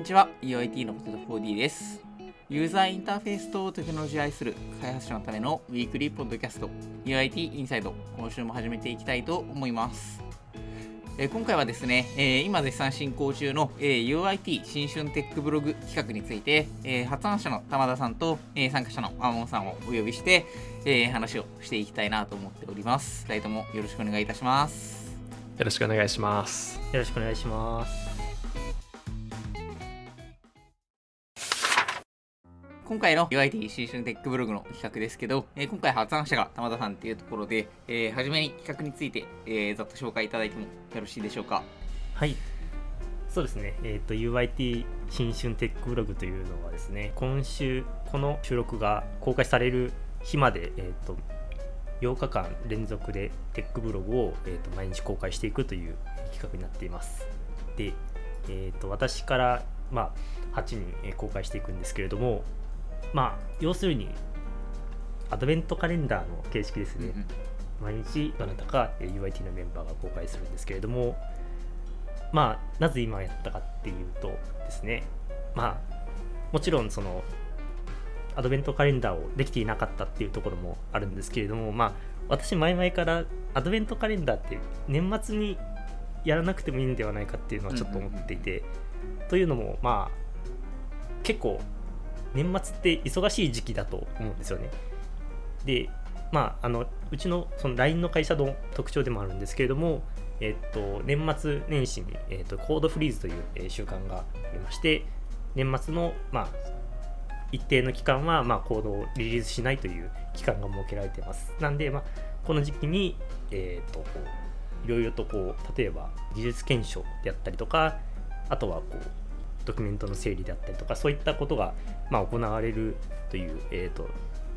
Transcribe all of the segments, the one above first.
にちは UIT のポテト 4D ですユーザーインターフェースとテクノロジーを愛する開発者のためのウィークリーポッドキャスト UIT インサイド今週も始めていきたいと思いますえ今回はですね、え今絶賛進行中の、え UIT 新春テックブログ企画について、え発案者の玉田さんと、え参加者のアモンさんをお呼びして、え話をしていきたいなと思っております。2人ともよろしくお願いいたします。よろしくお願いします。よろしくお願いします。今回の UIT 新春テックブログの企画ですけど、えー、今回発案者が玉田さんっていうところで、えー、初めに企画について、えー、ざっと紹介いただいてもよろしいでしょうか？はい。そうですね、えーと、UIT 新春テックブログというのはですね、今週、この収録が公開される日まで、えーと、8日間連続でテックブログを、えーと、毎日公開していくという企画になっています。で、えー、と私から、まあ、8人、公開していくんですけれども、まあ要するにアドベントカレンダーの形式ですね、毎日どなたか UIT のメンバーが公開するんですけれどもまあなぜ今やったかっていうとですね。まあもちろんそのアドベントカレンダーをできていなかったっていうところもあるんですけれどもまあ私前々からアドベントカレンダーって年末にやらなくてもいいんではないかっていうのはちょっと思っていて、というのもまあ結構年末って忙しい時期だと思うんですよね。で、まあ、あのうちのその LINE の会社の特徴でもあるんですけれども、えっと、年末年始に、えっと、コードフリーズという、え習慣がありまして、年末の、まあ、一定の期間は、まあ、コードをリリースしないという期間が設けられています。なんで、まあ、この時期に、えっと、こういろいろとこう例えば技術検証であったりとかあとはこうドキュメントの整理であったりとかそういったことが、まあ、行われるという、えーと、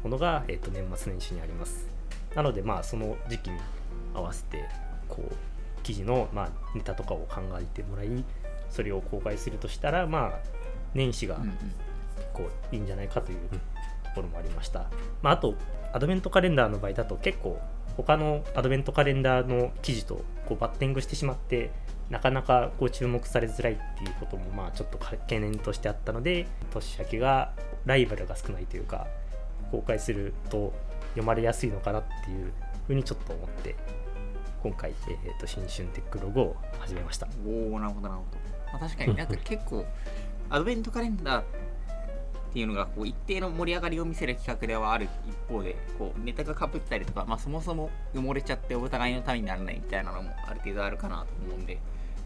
ものが、えーと、年末年始にあります。なのでまあその時期に合わせてこう記事の、まあ、ネタとかを考えてもらいそれを公開するとしたらまあ年始がこういいんじゃないかというところもありました、まあ、あとアドベントカレンダーの場合だと結構他のアドベントカレンダーの記事とこうバッティングしてしまってなかなかこう注目されづらいっていうこともまあちょっと懸念としてあったので年明けがライバルが少ないというか公開すると読まれやすいのかなっていうふうにちょっと思って今回、えー、と新春テックログを始めました。おおなるほどなるほど、まあ、確かになんか結構 アドベントカレンダーっていうのがこう一定の盛り上がりを見せる企画ではある一方でこうネタがかぶったりとか、まあ、そもそも埋もれちゃってお互いのためにならないみたいなのもある程度あるかなと思うんで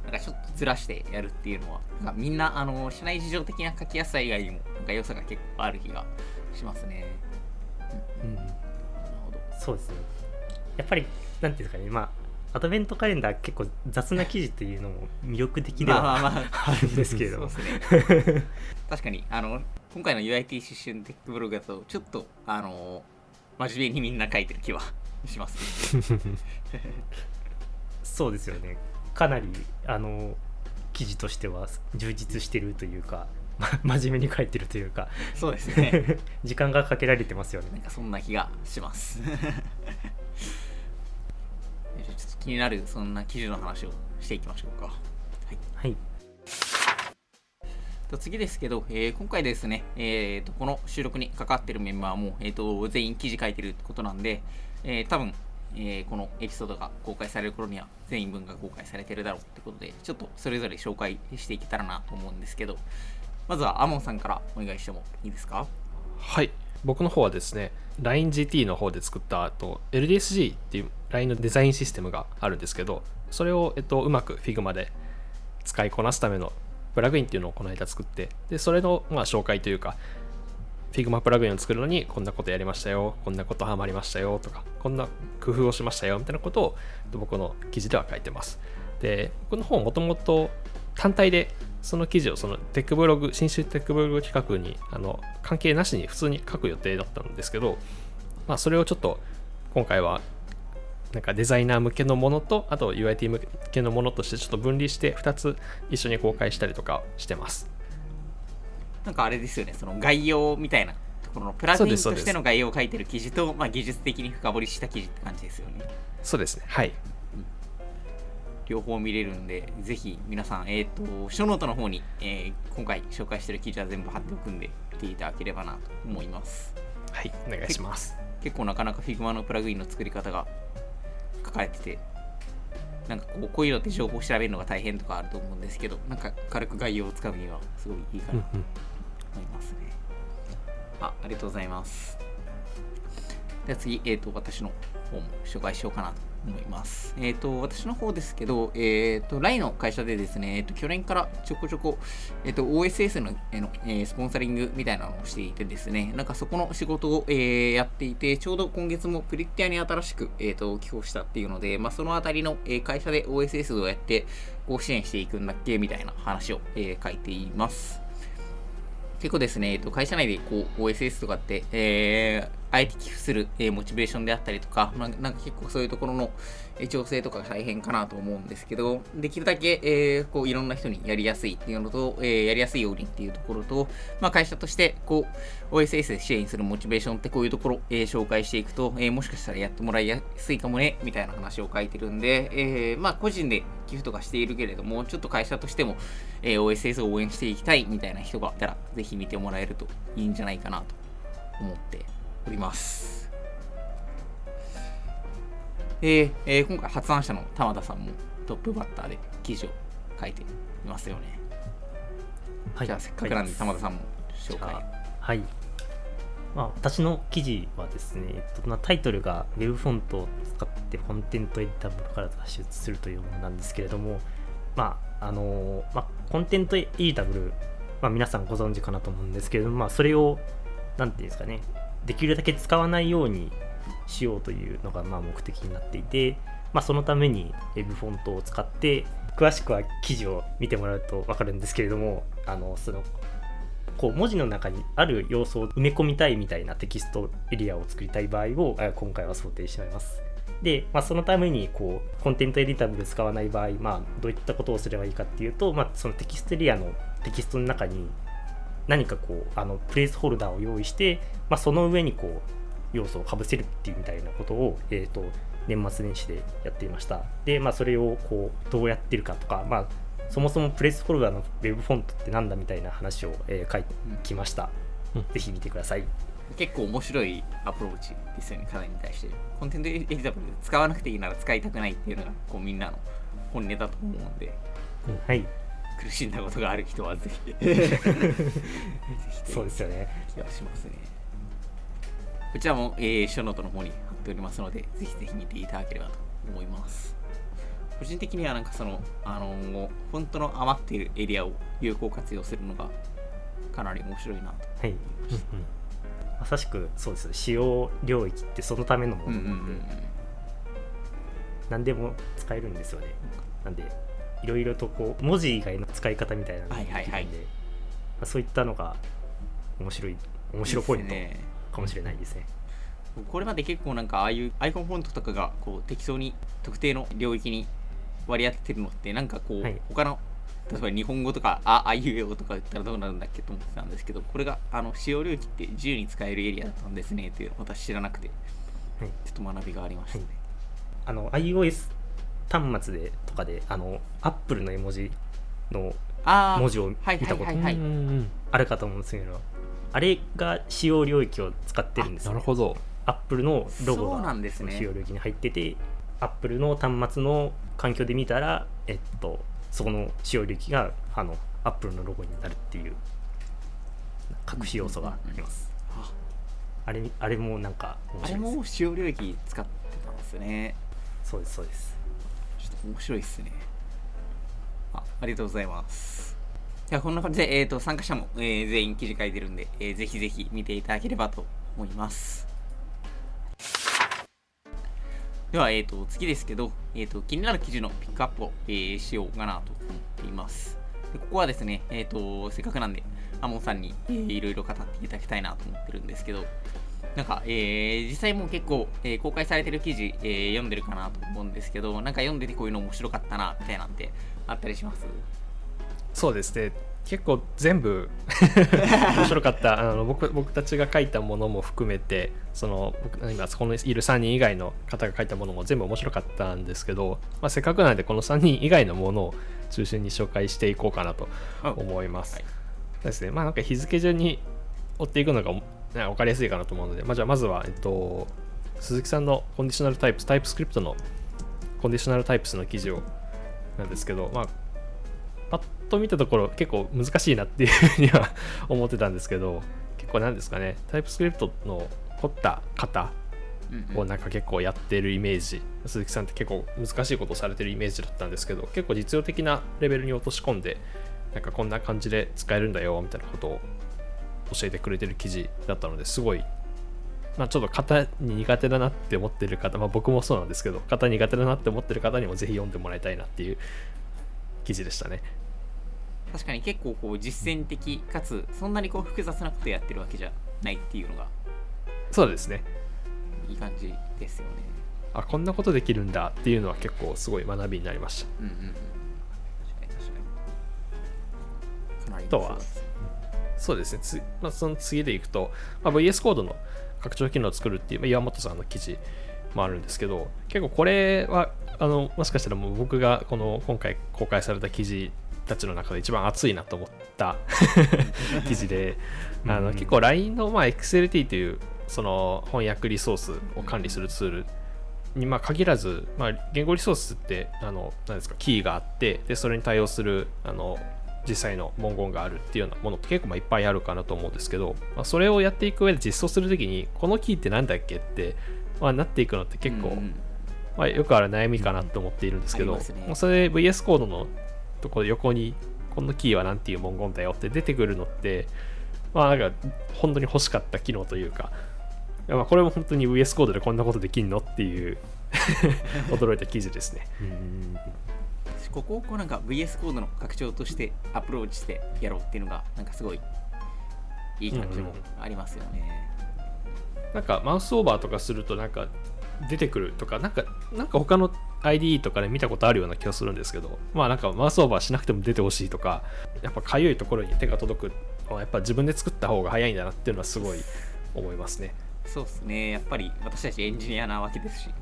なんかちょっとずらしてやるっていうのは、なんかみんな、あの、社内事情的な書きやすさ以外にも、なんか良さが結構ある気がしますね。うん。なるほど。そうですね。やっぱり、なんていうんですかね、まあ、アドベントカレンダー結構雑な記事っていうのも魅力的ではあるんですけれども、ね、確かにあの今回の UIT 出春テックブログだとちょっとあの真面目にみんな書いてる気はします、ね、そうですよねかなりあの記事としては充実してるというか、ま、真面目に書いてるというかそうですね。時間がかけられてますよね。なんかそんな気がします。ちょっと気になるそんな記事の話をしていきましょうか。はい、はい。次ですけど、えー、今回ですね、えーと、この収録に関わってるメンバーも、えーと、全員記事書いてるってことなんで、えー、多分えー、このエピソードが公開される頃には全員分が公開されてるだろうってことで、ちょっとそれぞれ紹介していけたらなと思うんですけど、まずはアモンさんからお願いしてもいいですか？はい。僕の方はですね、LINEGT の方で作った後、LDSG っていう LINE のデザインシステムがあるんですけど、それを、えっと、うまく Figma で使いこなすためのプラグインっていうのをこの間作って、で、それの、まあ、紹介というか、Figma プラグインを作るのにこんなことやりましたよ、こんなことハマりましたよとか、こんな工夫をしましたよみたいなことを僕の記事では書いてます。で、僕の方もともと単体でその記事をそのテックブログ、新種テックブログ企画にあの関係なしに普通に書く予定だったんですけど、まあそれをちょっと今回はなんかデザイナー向けのものと、あと UIT 向けのものとしてちょっと分離して2つ一緒に公開したりとかしてます。なんかあれですよね、その概要みたいなところのプラグインとしての概要を書いてる記事と、まあ、技術的に深掘りした記事って感じですよね。そうですね、はい。両方見れるんで、ぜひ皆さん、えっ、と、ショーノートの方に、えー今回紹介してる記事は全部貼っておくんで、見ていただければなと思います。はいお願いします結構なかなか Figma のプラグインの作り方が書かれてて、なんかこうこういうのって情報調べるのが大変とかあると思うんですけど、なんか軽く概要をつかむにはすごいいいかなと思いますね。あ、ありがとうございます。では次、えっ、と、私の方も紹介しようかなと思います。えっ、と、私の方ですけど、えっ、と、LINE の会社でですね、えっ、と、去年からちょこちょこ、えっ、と、OSS のえの、えスポンサリングみたいなのをしていてですね、なんかそこの仕事を、えーやっていて、ちょうど今月もプリッティアに新しく、えっ、と、寄付したっていうので、まあ、そのあたりの、え会社で OSS をやって、こう支援していくんだっけみたいな話を、え書いています。結構ですね、えっと、会社内でこう OSS とかって、えー、あえて寄付する、えーモチベーションであったりとか、まあなんか結構そういうところの、調整とか大変かなと思うんですけど、できるだけ、えーこういろんな人にやりやすいっていうのと、えーやりやすいようにっていうところと、まあ、会社としてこう OSS で支援するモチベーションってこういうところ、えー紹介していくと、えーもしかしたらやってもらいやすいかもねみたいな話を書いてるんで、えーまあ、個人で寄付とかしているけれども、ちょっと会社としても、えー OSS を応援していきたいみたいな人がいたら、ぜひ見てもらえるといいんじゃないかなと思っております。で、えー今回発案者の玉田さんもトップバッターで記事を書いていますよね。はいじゃあせっかくなんではい玉田さんも紹介。はい。まあ、私の記事はですね、えっとまあタイトルが Web フォントを使ってコンテントエディタブルから脱出するというものなんですけれども、まああのまあ、コンテントエディタブル、まあ、皆さんご存知かなと思うんですけれども、まあ、それを、なんていうんですかね、できるだけ使わないようにしようというのがまあ目的になっていて、まあ、そのために Web フォントを使って、詳しくは記事を見てもらうと分かるんですけれども、あのそのこう文字の中にある要素を埋め込みたいみたいなテキストエリアを作りたい場合を今回は想定しております。で、まあ、そのためにこうコンテントエディタブル使わない場合、まあ、どういったことをすればいいかっていうと、まあ、そのテキストエリアのテキストの中に何かこうあのプレイスホルダーを用意して、まあ、その上にこう要素をかぶせるっていうみたいなことを、えー、と年末年始でやっていました。で、まあ、それをこうどうやってるかとか、まあ、そもそもプレイスホルダーの Web フォントってなんだみたいな話を、えー書いてきました。うんぜひ見てください。結構面白いアプローチですよね、課題に対して。コンテンツエディタブル使わなくていいなら使いたくないっていうのがこうみんなの本音だと思うんで、はい、苦しんだことがある人はぜひ。ぜひそうですよね。気がしますね。こちらも、えー、ショーノートの方に貼っておりますので、ぜひぜひ見ていただければと思います。個人的にはなんかその、あのー、フォントの余っているエリアを有効活用するのがかなり面白いなと。はい、まさしくそうです。使用領域ってそのためのもうんのなので、うんうんうん何でも使えるんですよね。なんで、いろいろとこう文字以外の使い方みたいなのができるんで、はいはいはい。まあそういったのが面白い、面白ポイントかもしれないですね。これまで結構なんかああいうアイコンフォントとかがこう適当に特定の領域に割り当ててるのってなんかこう、はい。他の例えば日本語とかああいうえおとか言ったらどうなるんだっけと思ってたんですけどこれがあの使用領域って自由に使えるエリアだったんですねっていう私知らなくてはい。ちょっと学びがありましたね、あの iOS 端末でとかで、あの Apple の絵文字のああ文字を見はいたことあるかと思うんですけど、あれが使用領域を使ってるんですよ、ね。なるほど Apple のロゴそうながんですね使用領域に入ってて、Apple の端末の環境で見たら、えっと、そこの使用領域があの Apple のロゴになるっていう隠し要素があります。ああれあれもなんか面あれ白いです。も使用領域使ってたんですねそうです、そうです。ちょっと面白いですね。あありがとうございます。じゃあこんな感じで、えー、と参加者も、えー全員記事書いてるんで、えーぜひぜひ見ていただければと思います。では、えー、と次ですけど、えー、と気になる記事のピックアップを、えーしようかなと思っています。でここはですね、えー、とせっかくなんで、アモンさんに、えーいろいろ語っていただきたいなと思ってるんですけど、なんか、えー実際も結構、えー公開されてる記事、えー読んでるかなと思うんですけど、なんか読んでてこういうの面白かったな、みたいなんてあったりします？そうですね。結構全部 面白かった。あの僕僕たちが書いたものも含めてその僕今そこにいる3人以外の方が書いたものも全部面白かったんですけど、まあ、せっかくなんでこの3人以外のものを中心に紹介していこうかなと思います。はい。ですね。まあなんか日付順に追っていくのがね分かりやすいかなと思うので、まあ、じゃあまずは、えっと、鈴木さんのコンディショナルタイプスタイプスクリプトのコンディショナルタイプスの記事をなんですけど、まあ、パッと見たところ結構難しいなっていうふうには思ってたんですけど結構なんですかねタイプスクリプトの凝った方うんうん。をなんか結構やってるイメージ、鈴木さんって結構難しいことをされてるイメージだったんですけど結構実用的なレベルに落とし込んでなんかこんな感じで使えるんだよみたいなことを教えてくれてる記事だったのですごいまあちょっと型に苦手だなって思ってる方、まあ、僕もそうなんですけど型苦手だなって思ってる方にもぜひ読んでもらいたいなっていう記事でしたね。確かに結構こう実践的かつそんなにこう複雑なことやってるわけじゃないっていうのがそうですね。いい感じですよね。あこんなことできるんだっていうのは結構すごい学びになりました。うんうんうん。確かに確かに。あとはそうですね。つ、まあ、その次でいくと、まあ、VS コードの拡張機能を作るっていう、まあ、岩本さんの記事もあるんですけど結構これはあのもしかしたらもう僕がこの今回公開された記事たちの中で一番熱いなと思った 記事であのうん。結構 LINE の、まあ、XLT というその翻訳リソースを管理するツールにまあ限らず、まあ、言語リソースってあの何ですかキーがあってでそれに対応するあの実際の文言があるっていうようなものって結構まあいっぱいあるかなと思うんですけど、まあ、それをやっていく上で実装するときにこのキーってなんだっけって、まあ、なっていくのって結構、うんうん。まあ、よくある悩みかなと思っているんですけど、ありますね。まあそれで VS コードのところ横にこのキーは何ていう文言だよって出てくるのってまあなんか本当に欲しかった機能というかまあこれも本当に VS コードでこんなことできんのっていう 驚いた記事ですね。うん。ここをこうなんか VS コードの拡張としてアプローチしてやろうっていうのがなんかすごいいい感じもありますよね。なんかマウスオーバーとかするとなんか出てくるとかなんかなんか他の IDE とかで見たことあるような気がするんですけどまあなんかマウスオーバーしなくても出てほしいとかやっぱかゆいところに手が届くのはやっぱ自分で作った方が早いんだなっていうのはすごい思いますね。そうですね。やっぱり私たちエンジニアなわけですし。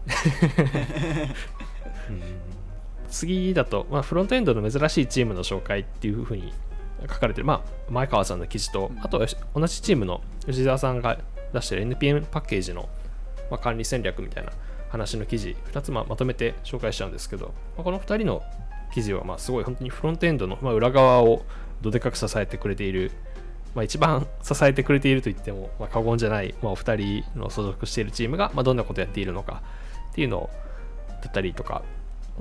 次だと、まあ、フロントエンドの珍しいチームの紹介っていうふうに書かれてる、まあ、前川さんの記事と、あと同じチームの吉沢さんが出してる NPM パッケージの、まあ、管理戦略みたいな話の記事、2つままとめて紹介しちゃうんですけど、まあ、この2人の記事はまあすごい本当にフロントエンドのまあ裏側をどでかく支えてくれている、まあ、一番 支えてくれていると言ってもまあ過言じゃない、まあ、お二人の所属しているチームがまあどんなことをやっているのかっていうのをだったりとか、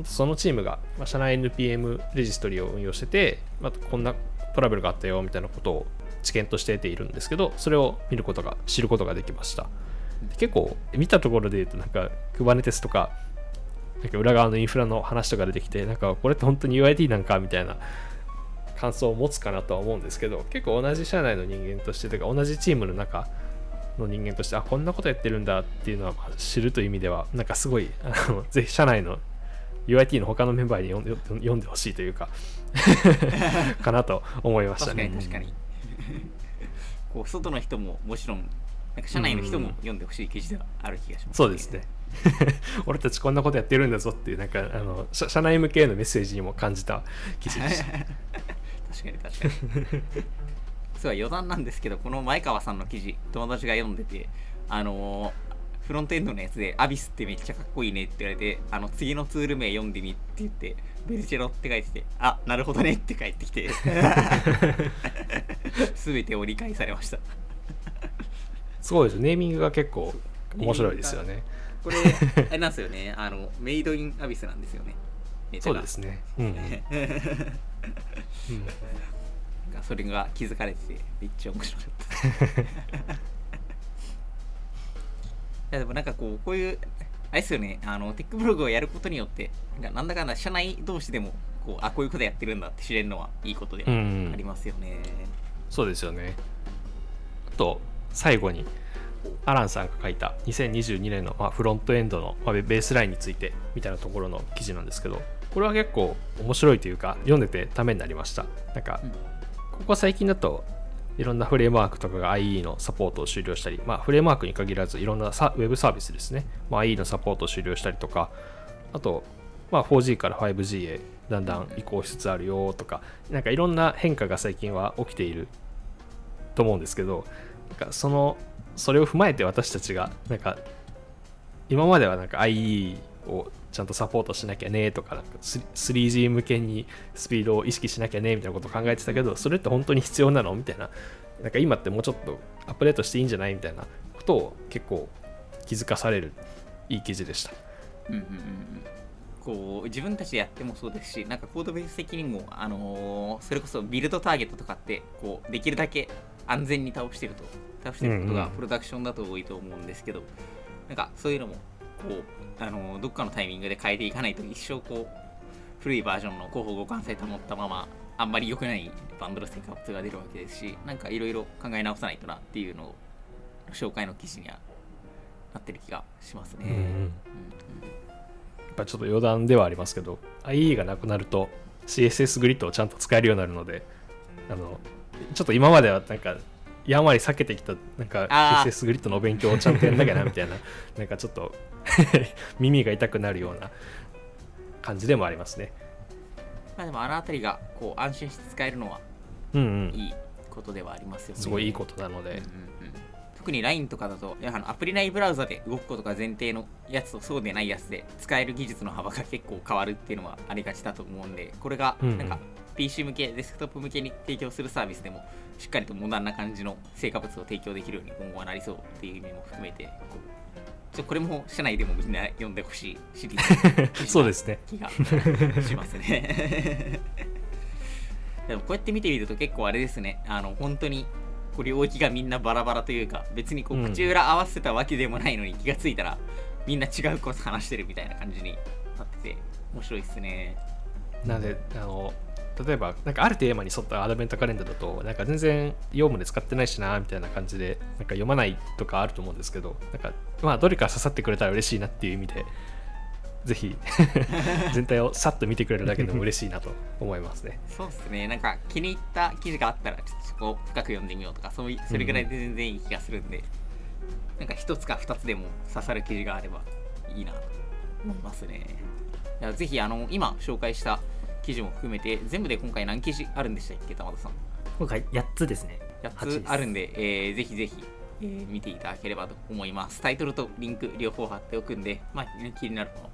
そのチームが、ま、社内 NPM レジストリを運用してて、まあ、こんなトラブルがあったよみたいなことを知見として得ているんですけど、それを見ることが、知ることができました。で結構、見たところで言うと、なんか、Kubernetes とか、なんか裏側のインフラの話とか出てきて、なんか、これって本当に UID なんかみたいな感想を持つかなとは思うんですけど、結構同じ社内の人間として、というか同じチームの中の人間として、あ、こんなことやってるんだっていうのはまあ知るという意味では、なんかすごい、あのぜひ社内の UIT の他のメンバーに読んで読んでほしいというか かなと思いました確かにね。確かに。こう外の人ももちろん、なんか社内の人も読んでほしい記事ではある気がします、そうですね。俺たちこんなことやってるんだぞっていう、なんかあの社社内向けへのメッセージにも感じた記事でした。確かに確かに。すごい余談なんですけど、この前川さんの記事、友達が読んでて、あのーフロントエンドのやつで、アビスってめっちゃかっこいいねって言われて、あの次のツール名読んでみって言って、ベルチェロって書いてて、あなるほどねって帰ってきて、すべてを理解されました。すごいです。ネーミングが結構面白いですよね。これ、あれなんですよね、あのメイドインアビスなんですよね。そうですね。うん うんそれが気づかれててめっちゃ面白かった いやでもなんかこうこういうあれですよねあのテックブログをやることによってなんだかんだ社内同士でもこうあこういうことやってるんだって知れるのはいいことではうんうんありますよね、そうですよね。あと、最後に、アランさんが書いた2022年の、まあ、フロントエンドの、まあ、ベベースラインについてみたいなところの記事なんですけど、これは結構面白いというか、読んでてためになりました。なんか、うんここ最近だといろんなフレームワークとかが IE のサポートを終了したり、まあ、フレームワークに限らずいろんなウェブサービスですね、まあ、IE のサポートを終了したりとかあと、まあ、4G から 5G へだんだん移行しつつあるよとかなんかいろんな変化が最近は起きていると思うんですけどなんかそのそれを踏まえて私たちがなんか今まではなんか IE をちゃんとサポートしなきゃねとかなんか 3G 向けにスピードを意識しなきゃねみたいなことを考えてたけどそれって本当に必要なのみたいな。なんか今ってもうちょっとアップデートしていいんじゃないみたいなことを結構気づかされる。いい記事でした。うんうんうん。こう自分たちでやってもそうですしなんかコードベース的にも、あのーそれこそビルドターゲットとかってこうできるだけ安全に倒してると。倒してることがうんうん。プロダクションだと多いと思うんですけど、なんかそういうのもこう、あのーどっかのタイミングで変えていかないと一生こう古いバージョンの広報互換性保ったままあんまり良くないバンドルセカップが出るわけですしなんかいろいろ考え直さないとなっていうのを紹介の記事にはなってる気がしますね。うん。やっぱちょっと余談ではありますけど IE がなくなると CSS グリッドをちゃんと使えるようになるのであのちょっと今まではなんかやんわり避けてきたなんかあー。CSS グリッドのお勉強をちゃんとやんなきゃなみたいな。なんかちょっと 耳が痛くなるような感じでもありますね。まあでもあの辺りがこう安心して使えるのはうんうん。いいことではありますよね。すごいいいことなので。うんうんうん特に LINE とかだといやあのアプリ内ブラウザで動くことが前提のやつとそうでないやつで使える技術の幅が結構変わるっていうのはありがちだと思うんでこれがなんか PC 向けデスクトップ向けに提供するサービスでもしっかりとモダンな感じの成果物を提供できるように今後はなりそうっていう意味も含めてちょこれも社内でもみんな読んでほしいシリーズ そうですね。気がしますね。でもこうやって見てみると結構あれですね。あの本当にこう領域がみんなバラバラというか別にこう口裏合わせたわけでもないのに気がついたらみんな違うこと話してるみたいな感じになってて面白いですねなのであの例えばなんかあるテーマに沿ったアドベントカレンダーだとなんか全然業務で使ってないしなみたいな感じでなんか読まないとかあると思うんですけどなんかまあどれか刺さってくれたら嬉しいなっていう意味でぜひ全体をさっと見てくれるだけでも嬉しいなと思いますね。そうですね。なんか気に入った記事があったらちょっとそこを深く読んでみようとかそういそれぐらいで全然いい気がするんで、なんか一つか二つでも刺さる記事があればいいなと思いますね。いやぜひあの今紹介した記事も含めて全部で今回何記事あるんでしたっけ玉田さん？今回8つですね。8 8つあるんで、えーぜひぜひ、えー見ていただければと思います。タイトルとリンク両方貼っておくんで、まあ、気になるもの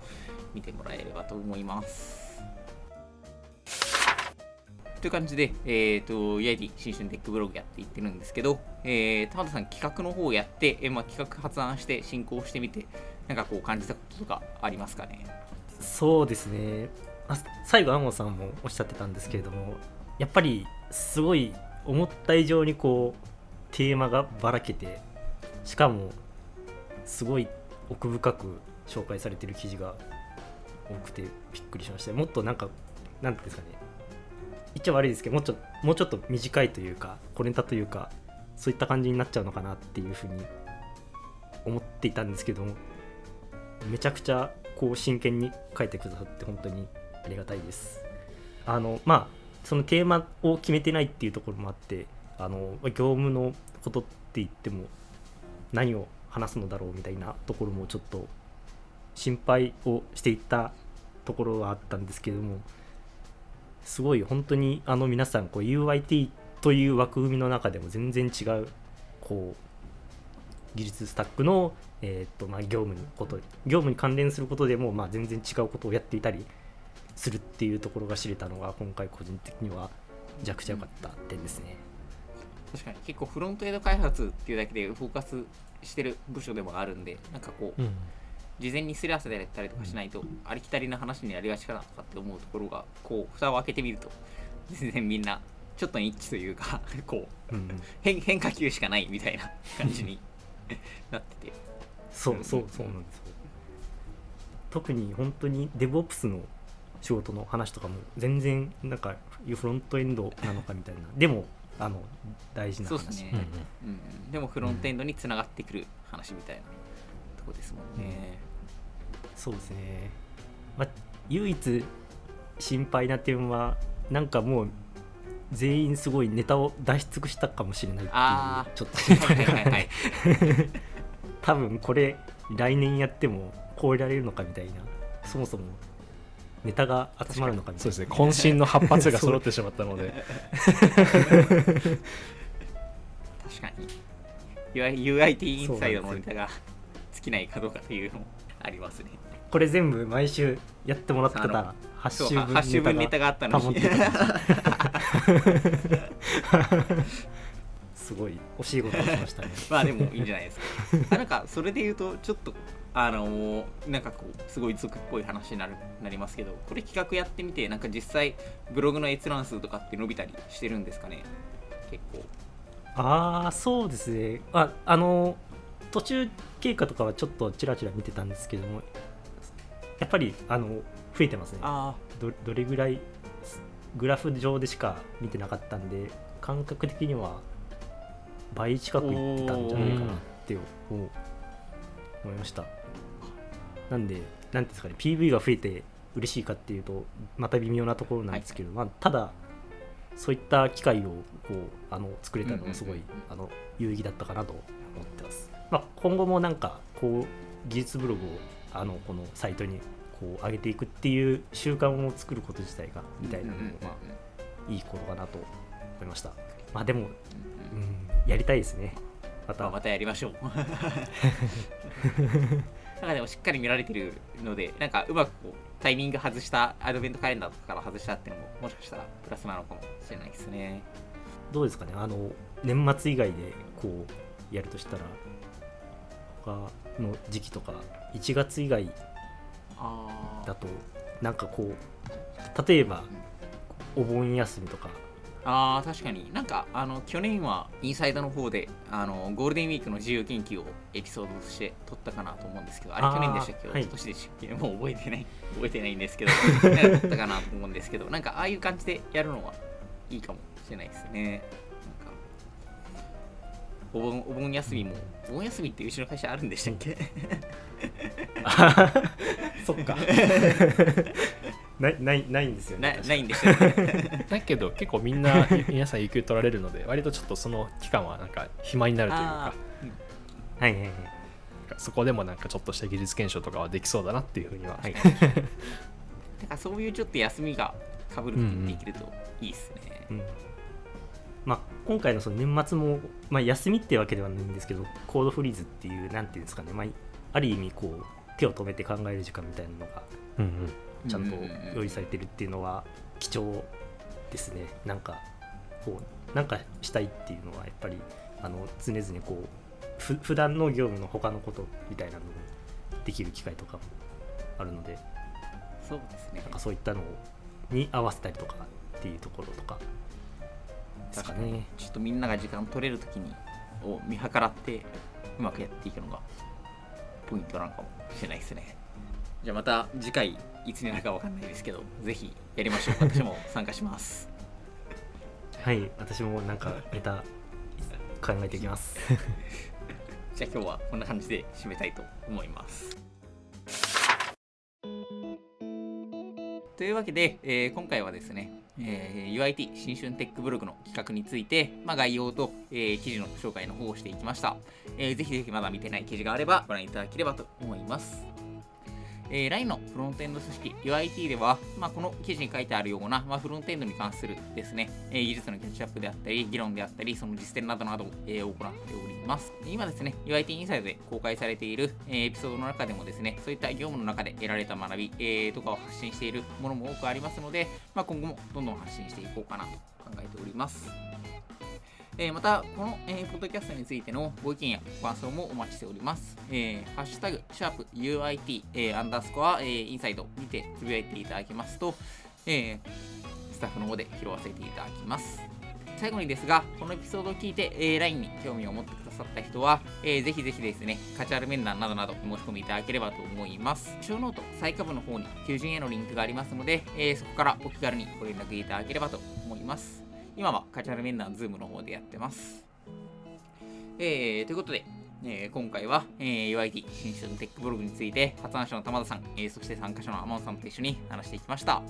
見てもらえればと思います。という感じで、えっ、と、ヤイディ新春テックブログやっていってるんですけど、えー、玉田さん企画の方をやって、えーまあ、企画発案して進行してみて、なんかこう感じたこととかありますかね？そうですねあ最後、アンさんもおっしゃってたんですけれどもやっぱりすごい思った以上にこうテーマがばらけてしかもすごい奥深く紹介されてる記事が多くてびっくりしましたもっとなんかなんていうんですかね言っちゃ悪いですけどもうちょもうちょっと短いというか小ネタというかそういった感じになっちゃうのかなっていうふうに思っていたんですけどもめちゃくちゃこう真剣に書いてくださって本当にありがたいです。あのまあそのテーマを決めてないっていうところもあってあの業務のことって言っても何を話すのだろうみたいなところもちょっと心配をしていったところはあったんですけどもすごい本当にあの皆さんこう UIT という枠組みの中でも全然違うこう技術スタックの、えーとまあ、業務にこと業務に関連することでも、まあ、全然違うことをやっていたりするっていうところが知れたのが今回個人的にはめちゃくちゃ良かった点ですね。確かに。結構フロントエンド開発っていうだけでフォーカスしてる部署でもあるんで、なんかこう、うん。事前にすり合わせでたりとかしないと、ありきたりな話になりがちかなとかって思うところが、こう、蓋を開けてみると、全然みんな、ちょっとニッチというか、こう、うん。変変化球しかないみたいな感じに なってて。そうそうそうなんですよ。特に本当に DevOps の仕事の話とかも全然なんかフロントエンドなのかみたいな。でもあの大事な話。そうですね。うんうん。うんうん、でもフロントエンドにつながってくる話みたいなとこですもんね。そうですね、まあ、唯一心配な点はなんかもう全員すごいネタを出し尽くしたかもしれないってあいうちょっとはいはいはいはい。多分これ来年やっても超えられるのかみたいなそもそもネタが集まるのかみたいな。そうですね。渾身の8発が揃ってしまったので。確かに。UI UIT インサイドのネタが尽きないかどうかというのもありますね。これ全部毎週やってもらってたら8そう週分8週分ネタがあったのに。すごい惜しいことをしましたね。まあでもいいんじゃないですか。あなんかそれで言うとちょっとあのなんかこうすごい俗っぽい話になるなりますけどこれ企画やってみてなんか実際ブログの閲覧数とかって伸びたりしてるんですかね？結構。ああそうですね。ああの途中経過とかはちょっとちらちら見てたんですけどもやっぱりあの増えてますね。あどどれぐらいグラフ上でしか見てなかったんで感覚的には倍近くいってたんじゃないかなって思いましたなんでなんていうんですかね PV が増えて嬉しいかっていうとまた微妙なところなんですけど、まあ、ただそういった機会をこうあの作れたのはすごい、あの有意義だったかなと思ってます、まあ、今後もなんかこう技術ブログをあのこのサイトにこう上げていくっていう習慣を作ること自体がみたいなのも、まあ、いいことかなと思いました。まあでも、うん、やりたいですね。また、まあ、またやりましょう なんかでもしっかり見られてるのでなんかうまくこうタイミング外したアドベントカレンダーとかから外したっていうのももしかしたらプラスなのかもしれないですね。どうですかね？あの年末以外でこうやるとしたら他の時期とか1月以外あだとなんかこう例えばお盆休みとかあー確かに。なんかあの去年はインサイドの方であのゴールデンウィークの自由研究をエピソードとして撮ったかなと思うんですけどあれ去年でしたっけ？はい一昨年でしたっけ？もう覚えてない覚えてないんですけど撮ったかなと思うんですけどなんかああいう感じでやるのはいいかもしれないですね。なんかお盆お盆休みもお盆休みってうちの会社あるんでしたっけ？そっか ないないないんですよねなないんでしたっけだけど結構みんな皆さん有給取られるので割とちょっとその期間はなんか暇になるというか。あはいはいはい。なんかそこでもなんかちょっとした技術検証とかはできそうだなっていうふうには、はい。ー なんかそういうちょっと休みがかぶるとできるといいですね、うん。まあ、今回のその年末も、まあ、休みってわけではないんですけどコードフリーズっていうなんていうんですかね、まあ、ある意味こう手を止めて考える時間みたいなのがうんうんちゃんと用意されてるっていうのは貴重ですね。なんかこうなんかしたいっていうのはやっぱりあの常々こうふ普段の業務の他のことみたいなのもできる機会とかもあるので。そうですね。なんかそういったのに合わせたりとかっていうところとか。ですかね。ちょっとみんなが時間取れるときにを見計らってうまくやっていくのがポイントなのかもしれないですね。じゃあまた次回いつになるかわかんないですけどぜひやりましょう。私も参加します。はい、私もなんかネタ考えていきます。じゃあ今日はこんな感じで締めたいと思います。というわけで、えー今回はですね、えー UIT 新春テックブログの企画について、まあ、概要と、えー記事の紹介の方をしていきました、えーぜひぜひまだ見てない記事があればご覧いただければと思いますえー LINE のフロントエンド組織 UIT では、まあ、この記事に書いてあるような、まあ、フロントエンドに関するですね、えー技術のキャッチアップであったり、議論であったり、その実践などなどを、えー行っております。今ですね、UIT インサイドで公開されている、えーエピソードの中でもですね、そういった業務の中で得られた学び、えーとかを発信しているものも多くありますので、まあ、今後もどんどん発信していこうかなと考えております。えーまた、この、えーポッドキャストについてのご意見やご感想もお待ちしております。えーハッシュタグ、シャープ UIT、えーアンダースコア、えーインサイドにてつぶやいていただけますと、えースタッフの方で拾わせていただきます。最後にですが、このエピソードを聞いて、えー LINE に興味を持ってくださった人は、えーぜひぜひですね、カジュアル面談などなど申し込みいただければと思います。ショーノート、最下部の方に求人へのリンクがありますので、えーそこからお気軽にご連絡いただければと思います。今はカジュアル面談、 Zoom の方でやってます。えーということで、えー今回は、えー UIT 新春 Tech Blog について発案者の玉田さん、えーそして参加者の天野さんと一緒に話していきました。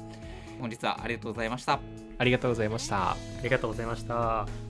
本日はありがとうございましたありがとうございましたありがとうございました。